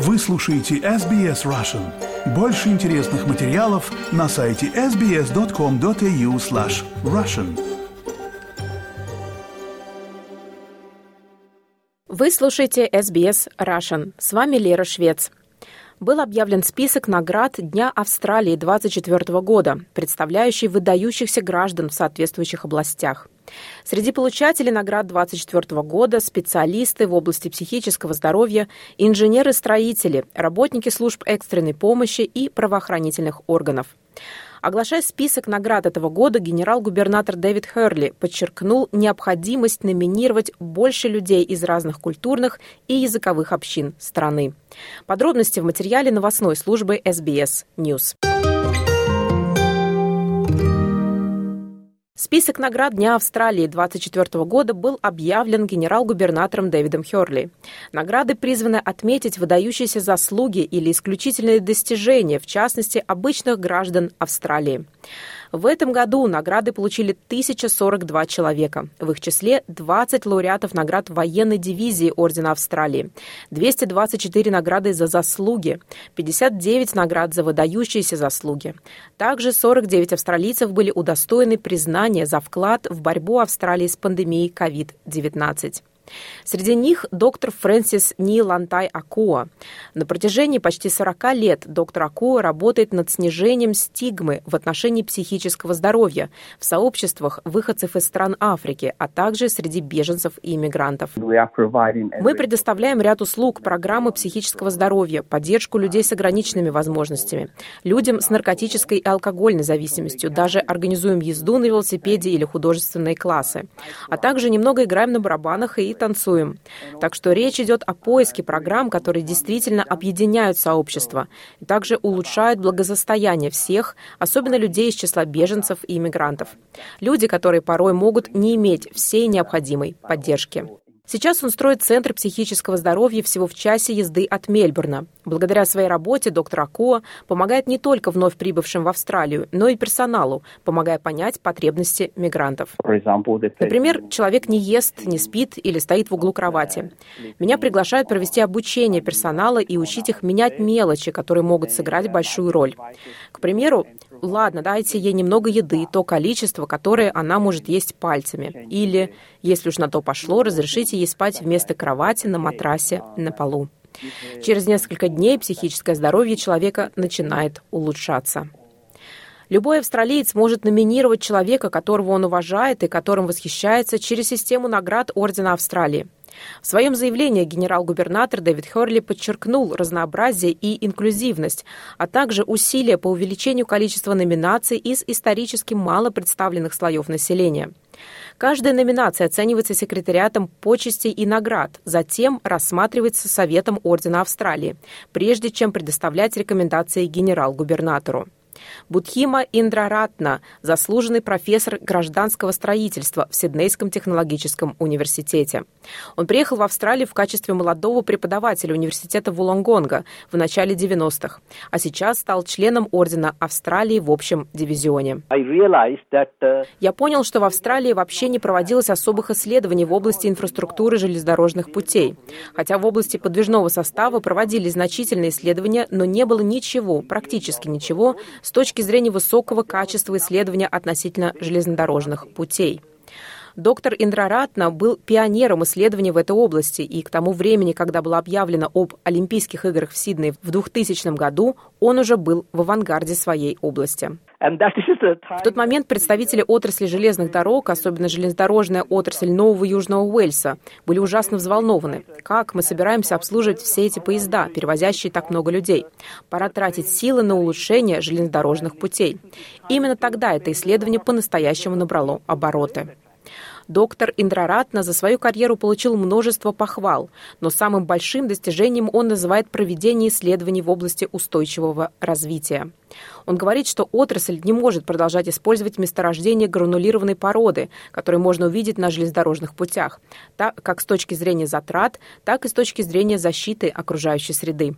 Вы слушаете SBS Russian. Больше интересных материалов на сайте sbs.com.au slash russian. Вы слушаете SBS Russian. С вами Лера Швец. Был объявлен список наград Дня Австралии 2024 года, представляющий выдающихся граждан в соответствующих областях – Среди получателей наград 2024 года специалисты в области психического здоровья, инженеры-строители, работники служб экстренной помощи и правоохранительных органов. Оглашая список наград этого года, генерал-губернатор Дэвид Херли подчеркнул необходимость номинировать больше людей из разных культурных и языковых общин страны. Подробности в материале новостной службы SBS News. Список наград Дня Австралии 2024 года был объявлен генерал-губернатором Дэвидом Херли. Награды призваны отметить выдающиеся заслуги или исключительные достижения, в частности, обычных граждан Австралии. В этом году награды получили 1042 человека. В их числе 20 лауреатов наград военной дивизии Ордена Австралии, 224 награды за заслуги, 59 наград за выдающиеся заслуги. Также 49 австралийцев были удостоены признания за вклад в борьбу Австралии с пандемией COVID-19. Среди них доктор Фрэнсис Нил Антай Акуа. На протяжении почти 40 лет доктор Акуа работает над снижением стигмы в отношении психического здоровья в сообществах выходцев из стран Африки, а также среди беженцев и иммигрантов. Мы предоставляем ряд услуг, программы психического здоровья, поддержку людей с ограниченными возможностями, людям с наркотической и алкогольной зависимостью, даже организуем езду на велосипеде или художественные классы, а также немного играем на барабанах и танцуем. Так что речь идет о поиске программ, которые действительно объединяют сообщество и также улучшают благосостояние всех, особенно людей из числа беженцев и иммигрантов. Люди, которые порой могут не иметь всей необходимой поддержки. Сейчас он строит Центр психического здоровья всего в часе езды от Мельбурна. Благодаря своей работе доктор Акуа помогает не только вновь прибывшим в Австралию, но и персоналу, помогая понять потребности мигрантов. Например, человек не ест, не спит или стоит в углу кровати. Меня приглашают провести обучение персонала и учить их менять мелочи, которые могут сыграть большую роль. К примеру, ладно, дайте ей немного еды, то количество, которое она может есть пальцами. Или, если уж на то пошло, разрешите ей спать вместо кровати на матрасе на полу. Через несколько дней психическое здоровье человека начинает улучшаться. Любой австралиец может номинировать человека, которого он уважает и которым восхищается, через систему наград Ордена Австралии – в своем заявлении генерал-губернатор Дэвид Херли подчеркнул разнообразие и инклюзивность, а также усилия по увеличению количества номинаций из исторически мало представленных слоев населения. Каждая номинация оценивается секретариатом почестей и наград, затем рассматривается Советом Ордена Австралии, прежде чем предоставлять рекомендации генерал-губернатору. Будхима Индраратна, заслуженный профессор гражданского строительства в Сиднейском технологическом университете. Он приехал в Австралию в качестве молодого преподавателя университета Вулонгонга в начале 90-х, а сейчас стал членом Ордена Австралии в общем дивизионе. Uh, Я понял, что в Австралии вообще не проводилось особых исследований в области инфраструктуры железнодорожных путей. Хотя в области подвижного состава проводили значительные исследования, но не было ничего, практически ничего, с точки зрения высокого качества исследования относительно железнодорожных путей. Доктор Индраратна был пионером исследований в этой области, и к тому времени, когда было объявлено об Олимпийских играх в Сиднее в 2000 году, он уже был в авангарде своей области. В тот момент представители отрасли железных дорог, особенно железнодорожная отрасль Нового Южного Уэльса, были ужасно взволнованы. Как мы собираемся обслуживать все эти поезда, перевозящие так много людей? Пора тратить силы на улучшение железнодорожных путей. Именно тогда это исследование по-настоящему набрало обороты. Доктор Индраратна за свою карьеру получил множество похвал, но самым большим достижением он называет проведение исследований в области устойчивого развития. Он говорит, что отрасль не может продолжать использовать месторождение гранулированной породы, которые можно увидеть на железнодорожных путях, так как с точки зрения затрат, так и с точки зрения защиты окружающей среды.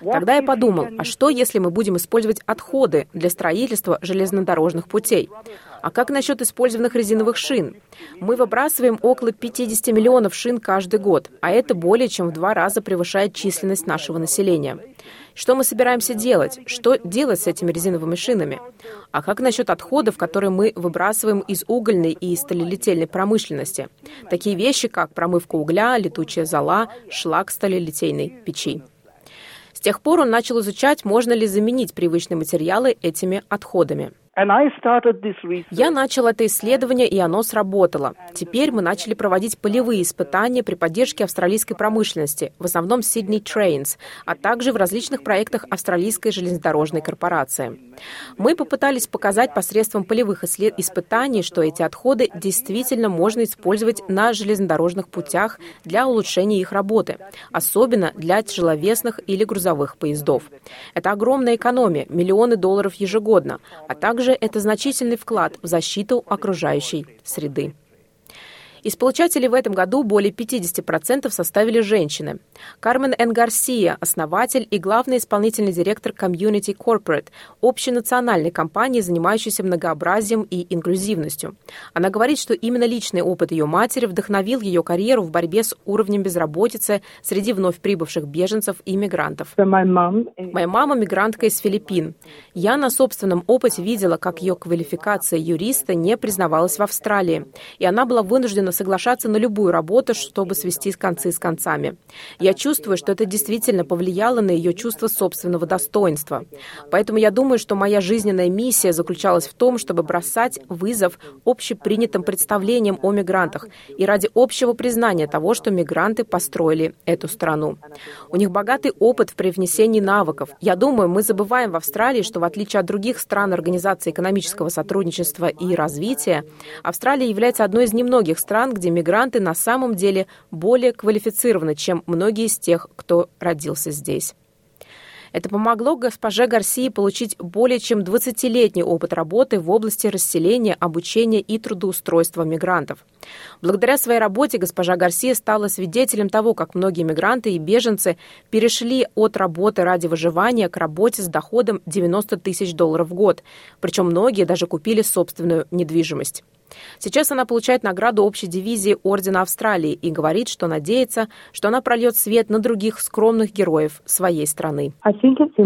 Тогда я подумал, а что, если мы будем использовать отходы для строительства железнодорожных путей? А как насчет использованных резиновых шин? Мы выбрасываем около 50 миллионов шин каждый год, а это более чем в два раза превышает численность нашего населения. Что мы собираемся делать? Что делать с этими резиновыми шинами? А как насчет отходов, которые мы выбрасываем из угольной и сталелитейной промышленности? Такие вещи, как промывка угля, летучая зола, шлак сталелитейной печи. С тех пор он начал изучать, можно ли заменить привычные материалы этими отходами. Я начал это исследование, и оно сработало. Теперь мы начали проводить полевые испытания при поддержке австралийской промышленности, в основном Sydney Trains, а также в различных проектах Австралийской железнодорожной корпорации. Мы попытались показать посредством полевых испытаний, что эти отходы действительно можно использовать на железнодорожных путях для улучшения их работы, особенно для тяжеловесных или грузовых поездов. Это огромная экономия, миллионы долларов ежегодно, а также также это значительный вклад в защиту окружающей среды. Из получателей в этом году более 50% составили женщины. Кармен Н. Гарсия, основатель и главный исполнительный директор Community Corporate, общенациональной компании, занимающейся многообразием и инклюзивностью. Она говорит, что именно личный опыт ее матери вдохновил ее карьеру в борьбе с уровнем безработицы среди вновь прибывших беженцев и мигрантов. Моя мама мигрантка из Филиппин. Я на собственном опыте видела, как ее квалификация юриста не признавалась в Австралии, и она была вынуждена соглашаться на любую работу, чтобы свести концы с концами. Я чувствую, что это действительно повлияло на ее чувство собственного достоинства. Поэтому я думаю, что моя жизненная миссия заключалась в том, чтобы бросать вызов общепринятым представлениям о мигрантах и ради общего признания того, что мигранты построили эту страну. У них богатый опыт в привнесении навыков. Я думаю, мы забываем в Австралии, что в отличие от других стран Организации экономического сотрудничества и развития, Австралия является одной из немногих стран, стран, где мигранты на самом деле более квалифицированы, чем многие из тех, кто родился здесь. Это помогло госпоже Гарсии получить более чем 20-летний опыт работы в области расселения, обучения и трудоустройства мигрантов. Благодаря своей работе госпожа Гарсия стала свидетелем того, как многие мигранты и беженцы перешли от работы ради выживания к работе с доходом 90 тысяч долларов в год. Причем многие даже купили собственную недвижимость. Сейчас она получает награду общей дивизии Ордена Австралии и говорит, что надеется, что она прольет свет на других скромных героев своей страны.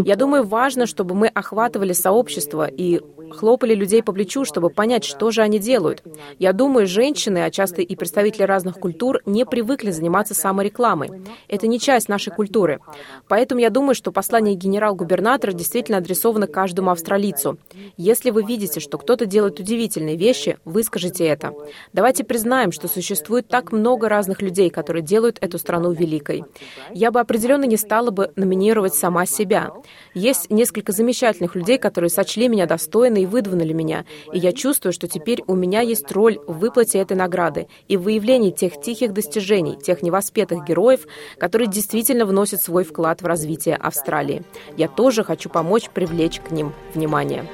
Я думаю, важно, чтобы мы охватывали сообщество и хлопали людей по плечу, чтобы понять, что же они делают. Я думаю, женщины, а часто и представители разных культур, не привыкли заниматься саморекламой. Это не часть нашей культуры. Поэтому я думаю, что послание генерал-губернатора действительно адресовано каждому австралийцу. Если вы видите, что кто-то делает удивительные вещи, выскажите это. Давайте признаем, что существует так много разных людей, которые делают эту страну великой. Я бы определенно не стала бы номинировать сама себя. Есть несколько замечательных людей, которые сочли меня достойной и выдвинули меня, и я чувствую, что теперь у меня есть роль в выплате этой награды и в выявлении тех тихих достижений, тех невоспетых героев, которые действительно вносят свой вклад в развитие Австралии. Я тоже хочу помочь привлечь к ним внимание.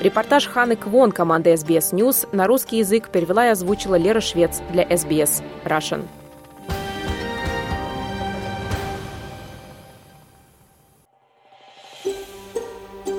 Репортаж Ханы Квон команды SBS News на русский язык перевела и озвучила Лера Швец для SBS Russian.